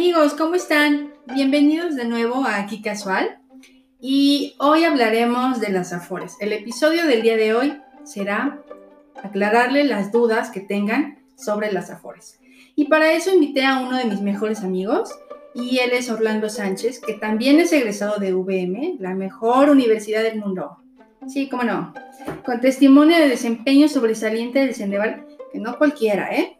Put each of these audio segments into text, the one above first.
Amigos, ¿cómo están? Bienvenidos de nuevo a Aquí Casual. Y hoy hablaremos de las afores. El episodio del día de hoy será aclararle las dudas que tengan sobre las afores. Y para eso invité a uno de mis mejores amigos, y él es Orlando Sánchez, que también es egresado de VM, la mejor universidad del mundo. Sí, cómo no. Con testimonio de desempeño sobresaliente del Cendeval, que no cualquiera, ¿eh?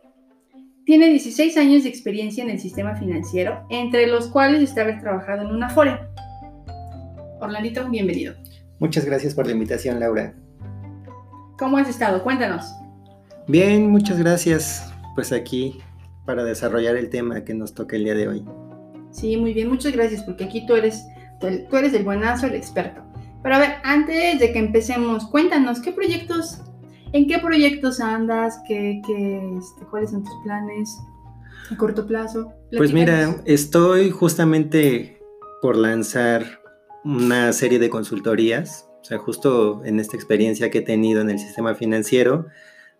Tiene 16 años de experiencia en el sistema financiero, entre los cuales está haber trabajado en una Afore. Orlandito, bienvenido. Muchas gracias por la invitación, Laura. ¿Cómo has estado? Cuéntanos. Bien, muchas gracias. Pues aquí para desarrollar el tema que nos toca el día de hoy. Sí, muy bien, muchas gracias, porque aquí tú eres, tú eres el buenazo, el experto. Pero a ver, antes de que empecemos, cuéntanos, ¿qué proyectos, en qué proyectos andas? ¿Qué, qué, este, ¿Cuáles son tus planes a corto plazo? Pues mira, estoy justamente por lanzar una serie de consultorías, o sea, justo en esta experiencia que he tenido en el sistema financiero,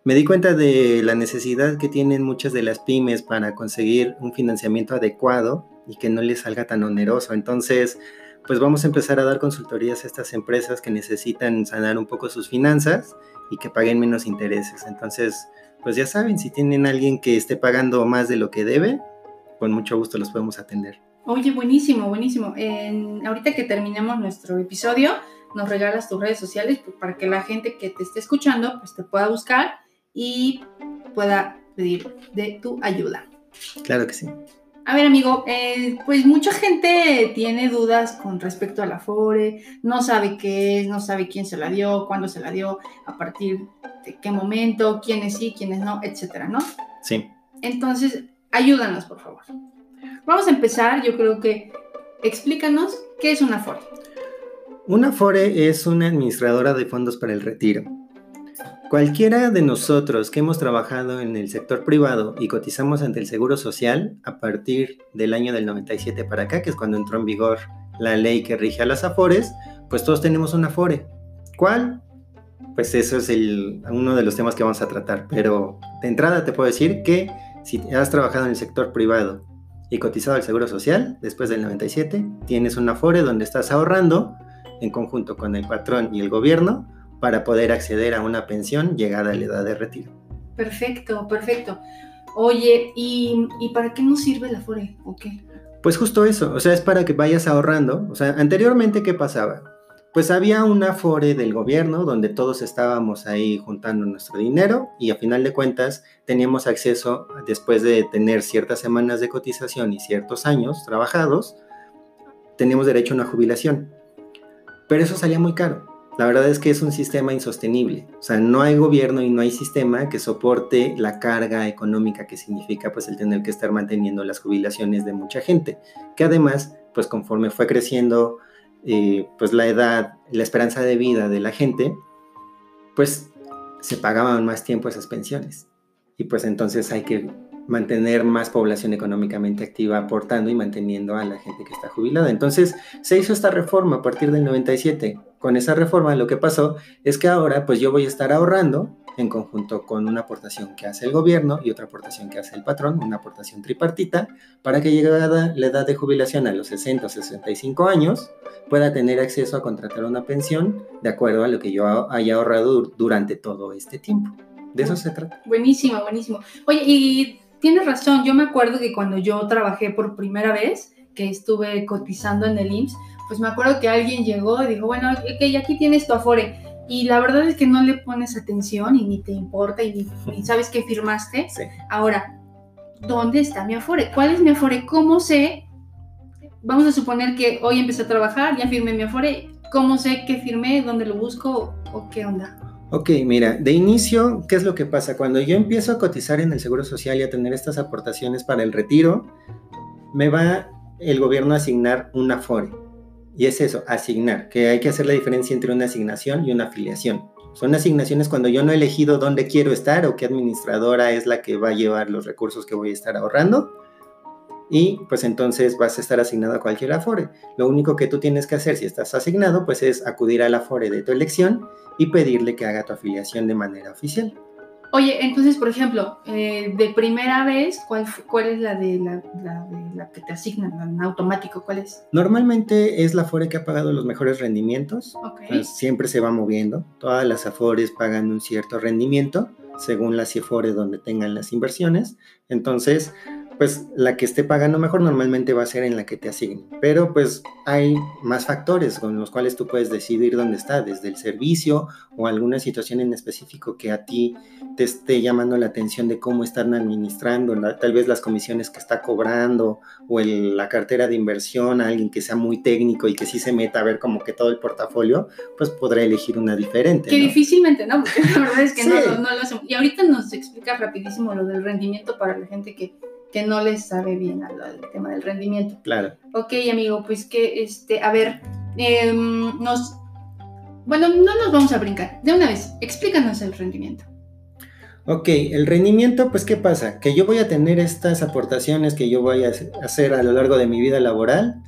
me di cuenta de la necesidad que tienen muchas de las pymes para conseguir un financiamiento adecuado y que no les salga tan oneroso. Entonces, pues vamos a empezar a dar consultorías a estas empresas que necesitan sanar un poco sus finanzas y que paguen menos intereses. Entonces, pues ya saben, si tienen alguien que esté pagando más de lo que debe, con mucho gusto los podemos atender. Oye, buenísimo, buenísimo. ahorita que terminemos nuestro episodio, nos regalas tus redes sociales pues, para que la gente que te esté escuchando pues te pueda buscar y pueda pedir de tu ayuda. Claro que sí. A ver, amigo, eh, pues mucha gente tiene dudas con respecto a la FORE, no sabe qué es, no sabe quién se la dio, cuándo se la dio, a partir de qué momento, quiénes sí, quiénes no, etcétera, ¿no? Sí. Entonces, ayúdanos, por favor. Vamos a empezar, yo creo que explícanos qué es una FORE. Una FORE es una administradora de fondos para el retiro. Cualquiera de nosotros que hemos trabajado en el sector privado y cotizamos ante el Seguro Social a partir del año del 97 para acá, que es cuando entró en vigor la ley que rige a las AFORES, pues todos tenemos una AFORE. ¿Cuál? Pues eso es uno de los temas que vamos a tratar. Pero de entrada te puedo decir que si has trabajado en el sector privado y cotizado al Seguro Social después del 97, tienes una AFORE donde estás ahorrando en conjunto con el patrón y el gobierno para poder acceder a una pensión llegada a la edad de retiro. Perfecto, perfecto. Oye, ¿y, para qué nos sirve la FORE o qué? Pues justo eso, o sea, es para que vayas ahorrando. O sea, anteriormente, ¿qué pasaba? Pues había una FORE del gobierno donde todos estábamos ahí juntando nuestro dinero y a final de cuentas teníamos acceso, después de tener ciertas semanas de cotización y ciertos años trabajados, teníamos derecho a una jubilación. Pero eso salía muy caro. La verdad es que es un sistema insostenible. O sea, no hay gobierno y no hay sistema que soporte la carga económica que significa pues el tener que estar manteniendo las jubilaciones de mucha gente. Que además, pues conforme fue creciendo eh, pues la edad, la esperanza de vida de la gente, pues se pagaban más tiempo esas pensiones. Y pues entonces hay que mantener más población económicamente activa aportando y manteniendo a la gente que está jubilada. Entonces se hizo esta reforma a partir del 97. Con esa reforma lo que pasó es que ahora pues yo voy a estar ahorrando en conjunto con una aportación que hace el gobierno y otra aportación que hace el patrón, una aportación tripartita, para que llegada la edad de jubilación a los 60 o 65 años pueda tener acceso a contratar una pensión de acuerdo a lo que yo haya ahorrado durante todo este tiempo. De eso se trata. Buenísimo, buenísimo. Oye, y tienes razón, yo me acuerdo que cuando yo trabajé por primera vez, que estuve cotizando en el IMSS, pues me acuerdo que alguien llegó y dijo, bueno, ok, aquí tienes tu Afore. Y la verdad es que no le pones atención y ni te importa y ni, sabes que firmaste. Ahora, ¿dónde está mi Afore? ¿Cuál es mi Afore? ¿Cómo sé? Vamos a suponer que hoy empecé a trabajar, ya firmé mi Afore. ¿Cómo sé que firmé? ¿Dónde lo busco? ¿O qué onda? Ok, mira, de inicio, ¿qué es lo que pasa? Cuando yo empiezo a cotizar en el Seguro Social y a tener estas aportaciones para el retiro, me va el gobierno a asignar una FORE. Y es eso, asignar, que hay que hacer la diferencia entre una asignación y una afiliación. Son asignaciones cuando yo no he elegido dónde quiero estar o qué administradora es la que va a llevar los recursos que voy a estar ahorrando y pues entonces vas a estar asignado a cualquier Afore. Lo único que tú tienes que hacer si estás asignado pues es acudir al Afore de tu elección y pedirle que haga tu afiliación de manera oficial. Oye, entonces, por ejemplo, eh, de primera vez, ¿cuál, cuál es la de la, la, de la que te asignan en automático? ¿Cuál es? Normalmente es la Afore que ha pagado los mejores rendimientos. Pues, siempre se va moviendo. Todas las Afores pagan un cierto rendimiento según las Afores donde tengan las inversiones. Entonces, pues la que esté pagando mejor normalmente va a ser en la que te asignen. Pero pues hay más factores con los cuales tú puedes decidir dónde está, desde el servicio o alguna situación en específico que a ti te esté llamando la atención de cómo están administrando, la- tal vez las comisiones que está cobrando o el- la cartera de inversión, a alguien que sea muy técnico y que sí se meta a ver como que todo el portafolio, pues podrá elegir una diferente. Que ¿no? difícilmente, ¿no? Porque la verdad es que no, lo- no lo hacemos. Y ahorita nos explica rapidísimo lo del rendimiento para la gente que, que no les sabe bien al, al tema del rendimiento. Claro. Ok, amigo, pues que, este, a ver, em, nos... Bueno, no nos vamos a brincar. De una vez, explícanos el rendimiento. Ok, el rendimiento, pues ¿qué pasa? Que yo voy a tener estas aportaciones que yo voy a hacer a lo largo de mi vida laboral,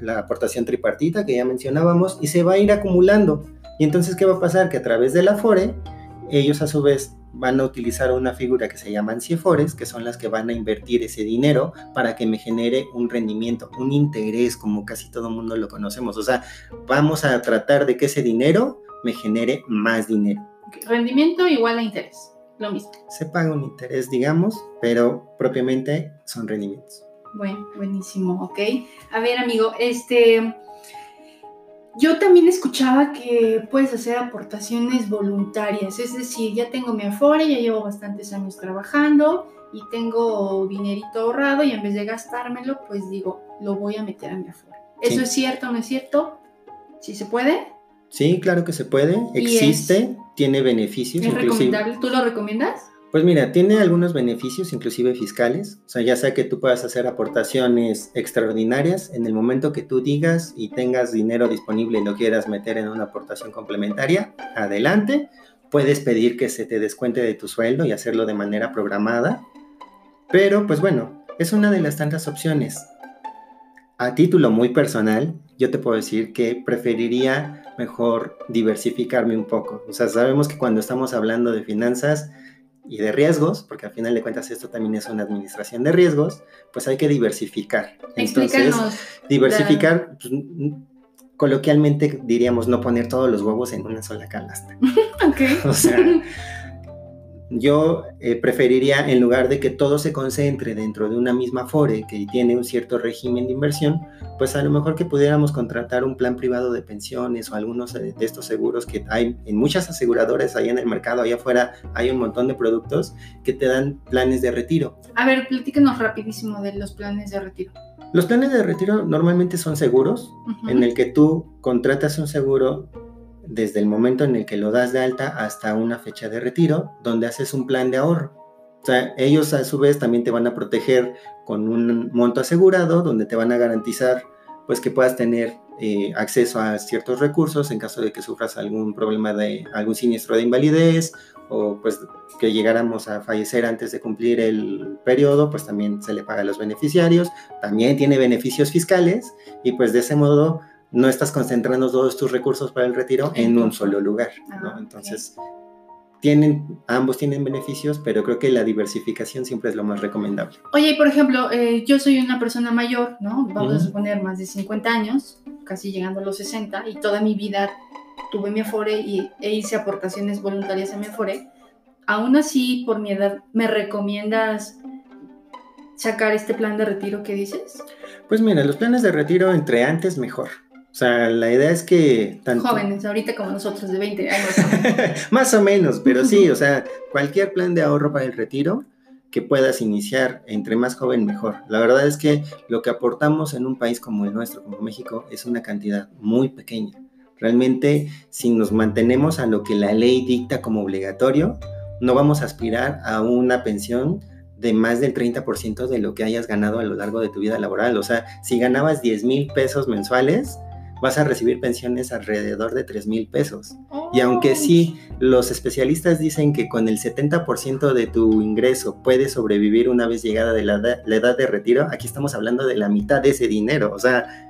la aportación tripartita que ya mencionábamos, y se va a ir acumulando. Y entonces, ¿qué va a pasar? Que a través de la FORE, ellos a su vez van a utilizar una figura que se llaman CIEFORES, que son las que van a invertir ese dinero para que me genere un rendimiento, un interés, como casi todo el mundo lo conocemos. O sea, vamos a tratar de que ese dinero me genere más dinero. Rendimiento igual a interés, lo mismo. Se paga un interés, digamos, pero propiamente son rendimientos. Bueno, buenísimo, ok. A ver, amigo, este. Yo también escuchaba que puedes hacer aportaciones voluntarias, es decir, ya tengo mi Afore, ya llevo bastantes años trabajando y tengo dinerito ahorrado y en vez de gastármelo, pues digo, lo voy a meter a mi Afore. ¿Eso es cierto o no es cierto? ¿Sí se puede? Sí, claro que se puede, existe, tiene beneficios, ¿Es inclusive. recomendable? ¿Tú lo recomiendas? Pues mira, tiene algunos beneficios, inclusive fiscales. O sea, ya sea que tú puedas hacer aportaciones extraordinarias en el momento que tú digas y tengas dinero disponible y lo quieras meter en una aportación complementaria, adelante. Puedes pedir que se te descuente de tu sueldo y hacerlo de manera programada. Pero, pues bueno, es una de las tantas opciones. A título muy personal, yo te puedo decir que preferiría mejor diversificarme un poco. O sea, sabemos que cuando estamos hablando de finanzas, y de riesgos, porque al final de cuentas esto también es una administración de riesgos, pues hay que diversificar. Entonces, diversificar, pues, coloquialmente diríamos no poner todos los huevos en una sola canasta. Ok. O sea, yo eh, preferiría, en lugar de que todo se concentre dentro de una misma FORE que tiene un cierto régimen de inversión, pues a lo mejor que pudiéramos contratar un plan privado de pensiones o algunos eh, de estos seguros que hay en muchas aseguradoras ahí en el mercado, allá afuera hay un montón de productos que te dan planes de retiro. A ver, platícanos rapidísimo de los planes de retiro. Los planes de retiro normalmente son seguros, en el que tú contratas un seguro desde el momento en el que lo das de alta hasta una fecha de retiro, donde haces un plan de ahorro. O sea, ellos a su vez también te van a proteger con un monto asegurado, donde te van a garantizar pues que puedas tener eh, acceso a ciertos recursos en caso de que sufras algún problema de algún siniestro de invalidez o pues que llegáramos a fallecer antes de cumplir el periodo, pues también se le paga a los beneficiarios, también tiene beneficios fiscales y pues de ese modo no estás concentrando todos tus recursos para el retiro en un solo lugar, ¿no? Ah. Entonces, tienen, ambos tienen beneficios, pero creo que la diversificación siempre es lo más recomendable. Oye, y por ejemplo, eh, yo soy una persona mayor, ¿no? Vamos a suponer más de 50 años, casi llegando a los 60, y toda mi vida tuve mi Afore y, e hice aportaciones voluntarias a mi Afore. Aún así, por mi edad, ¿me recomiendas sacar este plan de retiro que dices? Pues mira, los planes de retiro entre antes mejor. O sea, la idea es que tanto... Jóvenes, ahorita como nosotros de 20 años. Más o menos, pero sí, o sea, cualquier plan de ahorro para el retiro que puedas iniciar entre más joven mejor. La verdad es que lo que aportamos en un país como el nuestro, como México, es una cantidad muy pequeña. Realmente, si nos mantenemos a lo que la ley dicta como obligatorio, no vamos a aspirar a una pensión de más del 30% de lo que hayas ganado a lo largo de tu vida laboral. O sea, si ganabas 10 mil pesos mensuales, vas a recibir pensiones alrededor de 3 mil pesos. Y aunque sí, los especialistas dicen que con el 70% de tu ingreso puedes sobrevivir una vez llegada de la, la edad de retiro, aquí estamos hablando de la mitad de ese dinero. O sea,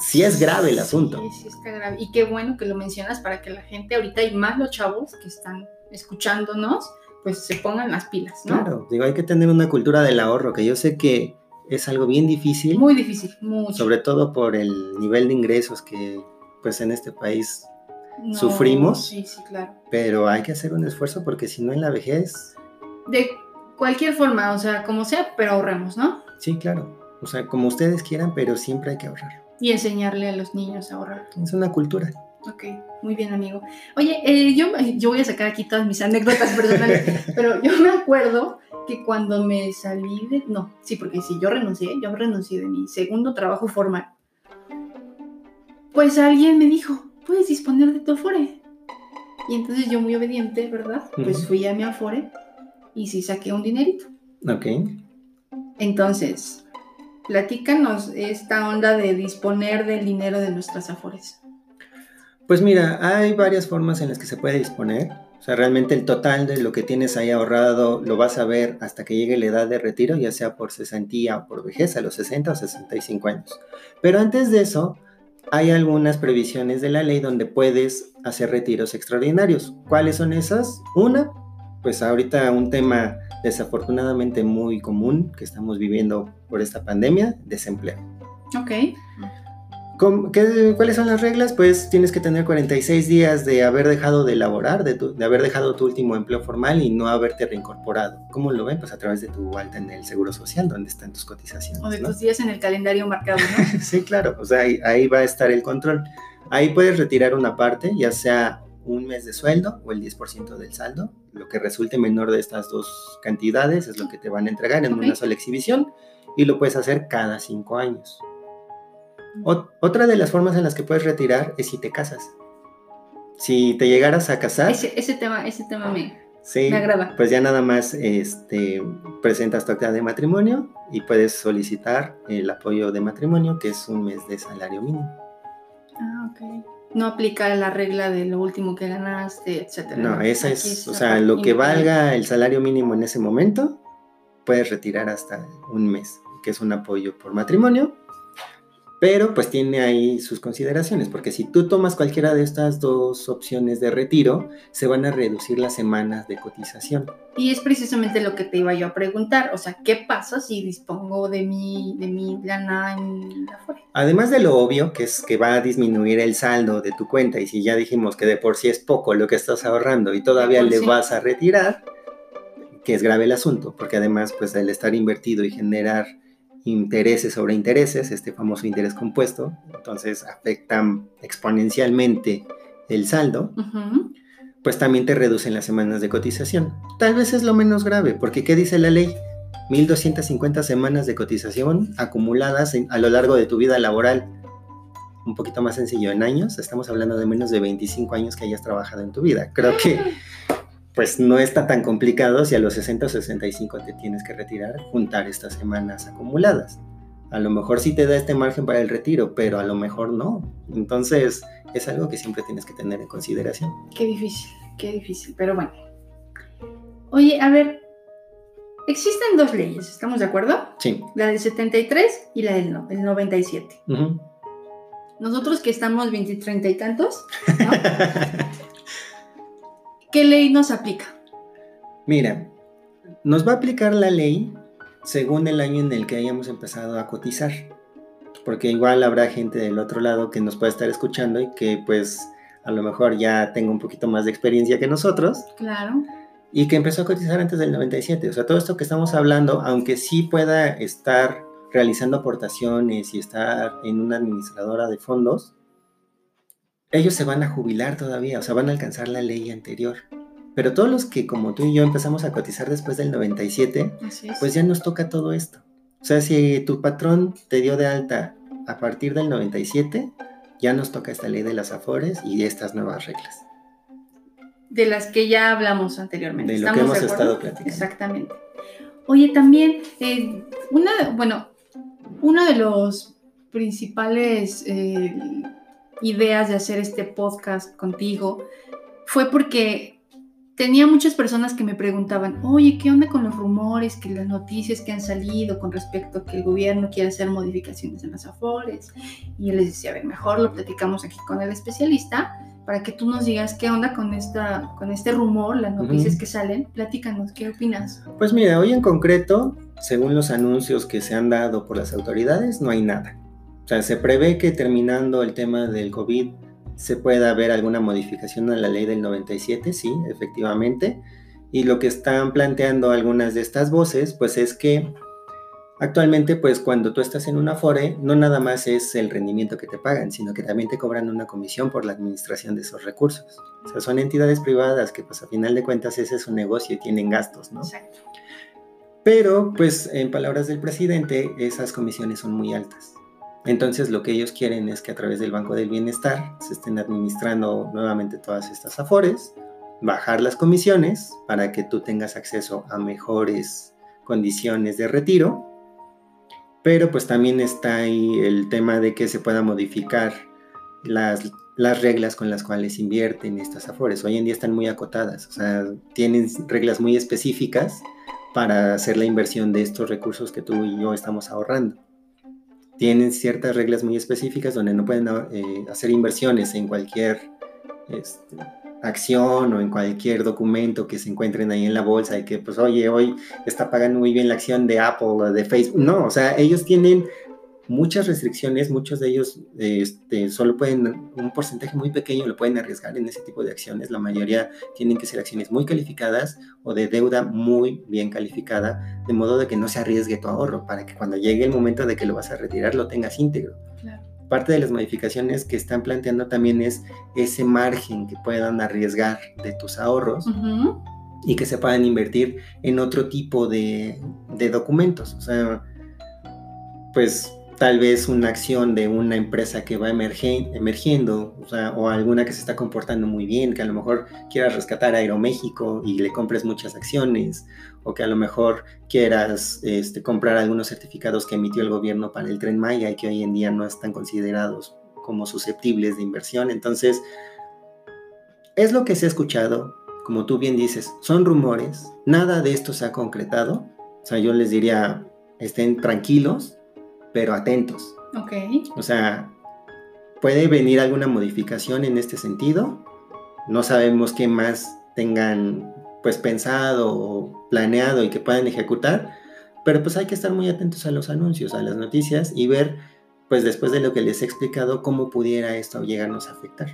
sí es grave el asunto. Sí, sí está grave. Y qué bueno que lo mencionas para que la gente, ahorita y más los chavos que están escuchándonos, pues se pongan las pilas, ¿no? Claro, digo, hay que tener una cultura del ahorro, que yo sé que es algo bien difícil. Muy difícil, mucho. Sobre todo por el nivel de ingresos que pues en este país sufrimos. Sí, sí, claro. Pero hay que hacer un esfuerzo porque si no en la vejez... De cualquier forma, o sea, como sea, pero ahorremos, ¿no? Sí, claro. O sea, como ustedes quieran, pero siempre hay que ahorrar. Y enseñarle a los niños a ahorrar. Es una cultura. Ok, muy bien, amigo. Oye, eh, yo, yo voy a sacar aquí todas mis anécdotas personales, pero yo me acuerdo que cuando me salí de... No, sí, porque si yo renuncié, yo renuncié de mi segundo trabajo formal. Pues alguien me dijo, puedes disponer de tu Afore. Y entonces yo muy obediente, ¿verdad? Pues fui a mi Afore y sí saqué un dinerito. Ok. Entonces, platícanos esta onda de disponer del dinero de nuestras Afores. Pues mira, hay varias formas en las que se puede disponer. O sea, realmente el total de lo que tienes ahí ahorrado lo vas a ver hasta que llegue la edad de retiro, ya sea por cesantía o por vejez, a los 60 o 65 años. Pero antes de eso, hay algunas previsiones de la ley donde puedes hacer retiros extraordinarios. ¿Cuáles son esas? Una, pues ahorita un tema desafortunadamente muy común que estamos viviendo por esta pandemia, desempleo. Ok. ¿Cuáles son las reglas? Pues tienes que tener 46 días de haber dejado de laborar, de, de, haber dejado tu último empleo formal y no haberte reincorporado. ¿Cómo lo ven? Pues a través de tu alta en el Seguro Social, donde están tus cotizaciones. O de tus días en el calendario marcado, ¿no? sí, claro. O sea, ahí, ahí, va a estar el control. Ahí puedes retirar una parte, ya sea un mes de sueldo o el 10% del saldo. Lo que resulte menor de estas dos cantidades es lo que te van a entregar en okay. una sola exhibición y lo puedes hacer cada cinco años. Otra de las formas en las que puedes retirar es si te casas. Si te llegaras a casar. Ese, ese tema, ese tema me, sí, me agrada. Pues ya nada más este, presentas tu acta de matrimonio y puedes solicitar el apoyo de matrimonio, que es un mes de salario mínimo. Ah, ok. No aplica la regla de lo último que ganaste, etcétera. No, esa es, es, o sea, lo que valga el salario mínimo en ese momento, puedes retirar hasta un mes, que es un apoyo por matrimonio pero pues tiene ahí sus consideraciones, porque si tú tomas cualquiera de estas dos opciones de retiro, se van a reducir las semanas de cotización. Y es precisamente lo que te iba yo a preguntar, o sea, ¿qué pasa si dispongo de mi, de mi lana en la fuera? Además de lo obvio, que es que va a disminuir el saldo de tu cuenta, y si ya dijimos que de por sí es poco lo que estás ahorrando y todavía le sí. vas a retirar, que es grave el asunto, porque además pues al estar invertido y generar intereses sobre intereses, este famoso interés compuesto, entonces afectan exponencialmente el saldo, uh -huh. pues también te reducen las semanas de cotización. Tal vez es lo menos grave, porque ¿qué dice la ley? 1.250 semanas de cotización acumuladas en, a lo largo de tu vida laboral. Un poquito más sencillo, en años, estamos hablando de menos de 25 años que hayas trabajado en tu vida. Creo que pues no está tan complicado si a los 60 o 65 te tienes que retirar, juntar estas semanas acumuladas. A lo mejor sí te da este margen para el retiro, pero a lo mejor no. Entonces es algo que siempre tienes que tener en consideración. Qué difícil, qué difícil, pero bueno. Oye, a ver, existen dos leyes, ¿estamos de acuerdo? Sí. La del 73 y la del, no, del 97. Uh -huh. Nosotros que estamos 20 y 30 y tantos, ¿no? ¿Qué ley nos aplica? Mira, nos va a aplicar la ley según el año en el que hayamos empezado a cotizar. Porque igual habrá gente del otro lado que nos pueda estar escuchando y que pues a lo mejor ya tenga un poquito más de experiencia que nosotros. Claro. Y que empezó a cotizar antes del 97. O sea, todo esto que estamos hablando, aunque sí pueda estar realizando aportaciones y estar en una administradora de fondos, ellos se van a jubilar todavía, o sea, van a alcanzar la ley anterior. Pero todos los que como tú y yo empezamos a cotizar después del 97, pues ya nos toca todo esto. O sea, si tu patrón te dio de alta a partir del 97, ya nos toca esta ley de las afores y estas nuevas reglas. De las que ya hablamos anteriormente. De lo que hemos estado platicando. Exactamente. Oye, también, eh, una, bueno, uno de los principales... Eh, ideas de hacer este podcast contigo fue porque tenía muchas personas que me preguntaban, oye, ¿qué onda con los rumores, que las noticias que han salido con respecto a que el gobierno quiere hacer modificaciones en las afores? Y yo les decía, a ver, mejor lo platicamos aquí con el especialista para que tú nos digas qué onda con, esta, con este rumor, las noticias que salen. Platícanos, ¿qué opinas? Pues mira, hoy en concreto, según los anuncios que se han dado por las autoridades, no hay nada. O sea, se prevé que terminando el tema del COVID se pueda ver alguna modificación a la ley del 97, sí, efectivamente. Y lo que están planteando algunas de estas voces, pues es que Actualmente, pues cuando tú estás en una FORE, no nada más es el rendimiento que te pagan, sino que también te cobran una comisión por la administración de esos recursos. O sea, son entidades privadas que pues a final de cuentas ese es su negocio y tienen gastos, ¿no? Exacto. Pero, pues en palabras del presidente, esas comisiones son muy altas. Entonces lo que ellos quieren es que a través del Banco del Bienestar se estén administrando nuevamente todas estas afores, bajar las comisiones para que tú tengas acceso a mejores condiciones de retiro pero pues también está ahí el tema de que se pueda modificar las, las reglas con las cuales invierten estas afores. Hoy en día están muy acotadas, o sea, tienen reglas muy específicas para hacer la inversión de estos recursos que tú y yo estamos ahorrando. Tienen ciertas reglas muy específicas donde no pueden eh, hacer inversiones en cualquier este, acción o en cualquier documento que se encuentren ahí en la bolsa y que pues oye, hoy está pagando muy bien la acción de Apple o de Facebook. No, o sea, ellos tienen muchas restricciones, muchos de ellos este, solo pueden, un porcentaje muy pequeño lo pueden arriesgar en ese tipo de acciones, la mayoría tienen que ser acciones muy calificadas o de deuda muy bien calificada, de modo de que no se arriesgue tu ahorro, para que cuando llegue el momento de que lo vas a retirar lo tengas íntegro. Claro parte de las modificaciones que están planteando también es ese margen que puedan arriesgar de tus ahorros y que se puedan invertir en otro tipo de, de documentos. O sea, pues tal vez una acción de una empresa que va emergiendo, o, alguna que se está comportando muy bien, que a lo mejor quieras rescatar a Aeroméxico y le compres muchas acciones, o que a lo mejor quieras este, comprar algunos certificados que emitió el gobierno para el tren Maya y que hoy en día no están considerados como susceptibles de inversión. Entonces, es lo que se ha escuchado, como tú bien dices, son rumores, nada de esto se ha concretado, o sea, yo les diría, estén tranquilos, pero atentos. Ok. O sea, puede venir alguna modificación en este sentido. No sabemos qué más tengan pues pensado o planeado y que puedan ejecutar, pero pues hay que estar muy atentos a los anuncios, a las noticias y ver pues después de lo que les he explicado cómo pudiera esto llegarnos a afectar.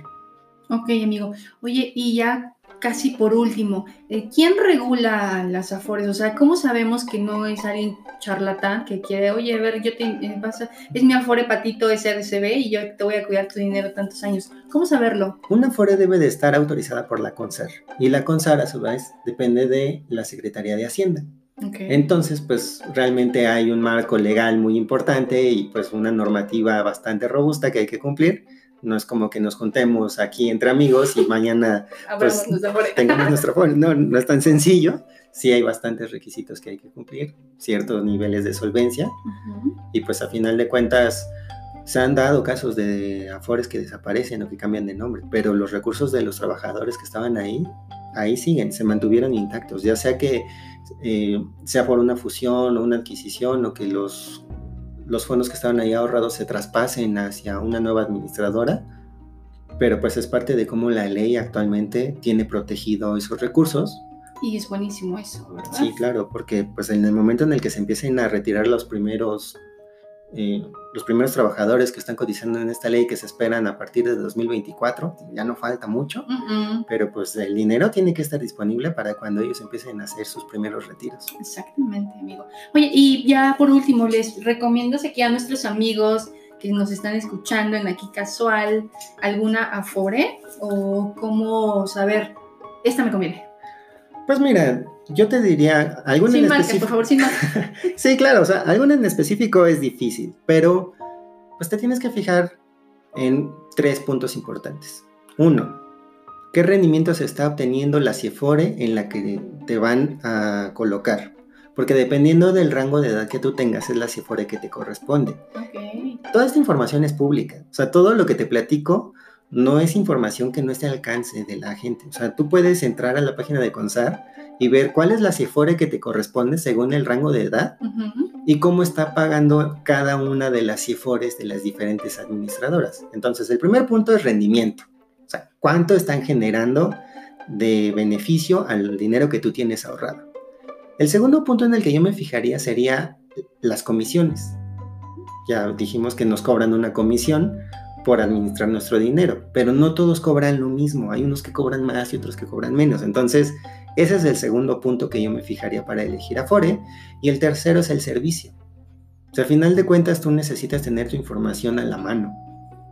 Ok, amigo. Oye, y ya casi por último, eh, ¿quién regula las afores? O sea, ¿cómo sabemos que no es alguien charlatán que quiere, oye, a ver, yo te eh, pasa, es mi afore patito SRCB y yo te voy a cuidar tu dinero tantos años? ¿Cómo saberlo? Una afore debe de estar autorizada por la CONSAR y la CONSAR a su vez depende de la Secretaría de Hacienda. Entonces, pues realmente hay un marco legal muy importante y pues una normativa bastante robusta que hay que cumplir no es como que nos juntemos aquí entre amigos y mañana pues, tengamos nuestra forma. No, no es tan sencillo. Sí hay bastantes requisitos que hay que cumplir, ciertos niveles de solvencia. Y pues a final de cuentas se han dado casos de afores que desaparecen o que cambian de nombre, pero los recursos de los trabajadores que estaban ahí, ahí siguen, se mantuvieron intactos, ya sea que eh, sea por una fusión o una adquisición o que los los fondos que estaban ahí ahorrados se traspasen hacia una nueva administradora, pero pues es parte de cómo la ley actualmente tiene protegido esos recursos. Y es buenísimo eso, ¿verdad? Sí, claro, porque pues en el momento en el que se empiecen a retirar los primeros eh, los primeros trabajadores que están cotizando en esta ley que se esperan a partir de 2024, ya no falta mucho, pero pues el dinero tiene que estar disponible para cuando ellos empiecen a hacer sus primeros retiros. Exactamente, amigo. Oye, y ya por último, les recomiendo aquí a nuestros amigos que nos están escuchando en aquí casual, alguna Afore o cómo saber, esta me conviene. Pues mira, yo te diría, alguna en específico. por favor, sin sí, claro, o sea, alguna en específico es difícil, pero pues te tienes que fijar en tres puntos importantes. Uno, ¿qué rendimiento se está obteniendo la CIEFORE en la que te van a colocar? Porque dependiendo del rango de edad que tú tengas, es la CIEFORE que te corresponde. Okay. Toda esta información es pública. O sea, todo lo que te platico no es información que no esté al alcance de la gente. O sea, tú puedes entrar a la página de CONSAR y ver cuál es la CIFORE que te corresponde según el rango de edad y cómo está pagando cada una de las CIFORES de las diferentes administradoras. Entonces, el primer punto es rendimiento. O sea, cuánto están generando de beneficio al dinero que tú tienes ahorrado. El segundo punto en el que yo me fijaría sería las comisiones. Ya dijimos que nos cobran una comisión por administrar nuestro dinero, pero no todos cobran lo mismo. Hay unos que cobran más y otros que cobran menos. Entonces, ese es el segundo punto que yo me fijaría para elegir Afore. Y el tercero es el servicio. O sea, al final de cuentas tú necesitas tener tu información a la mano.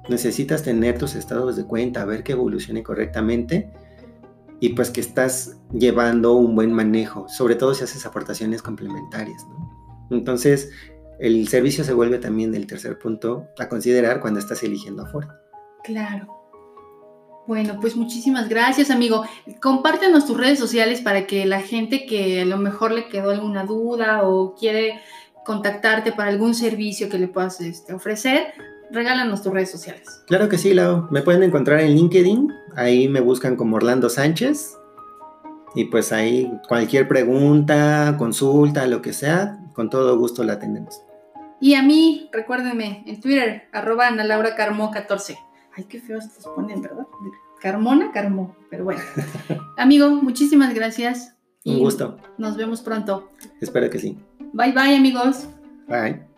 Necesitas tener tus estados de cuenta, ver que evolucione correctamente y pues que estás llevando un buen manejo, sobre todo si haces aportaciones complementarias. Entonces, el servicio se vuelve también el tercer punto a considerar cuando estás eligiendo Afore. Claro. Bueno, pues muchísimas gracias, amigo. Compártenos tus redes sociales para que la gente que a lo mejor le quedó alguna duda o quiere contactarte para algún servicio que le puedas este, ofrecer, regálanos tus redes sociales. Claro que sí, Lau. Me pueden encontrar en LinkedIn. Ahí me buscan como Orlando Sánchez. Y pues ahí cualquier pregunta, consulta, lo que sea, con todo gusto la atendemos. Y a mí, recuérdenme, en Twitter, arroba Ana Laura Carmo 14. Ay, qué feos se ponen, ¿verdad? Carmona, Carmo. Pero bueno. Amigo, muchísimas gracias. Un gusto. Nos vemos pronto. Espero que sí. Bye bye amigos. Bye.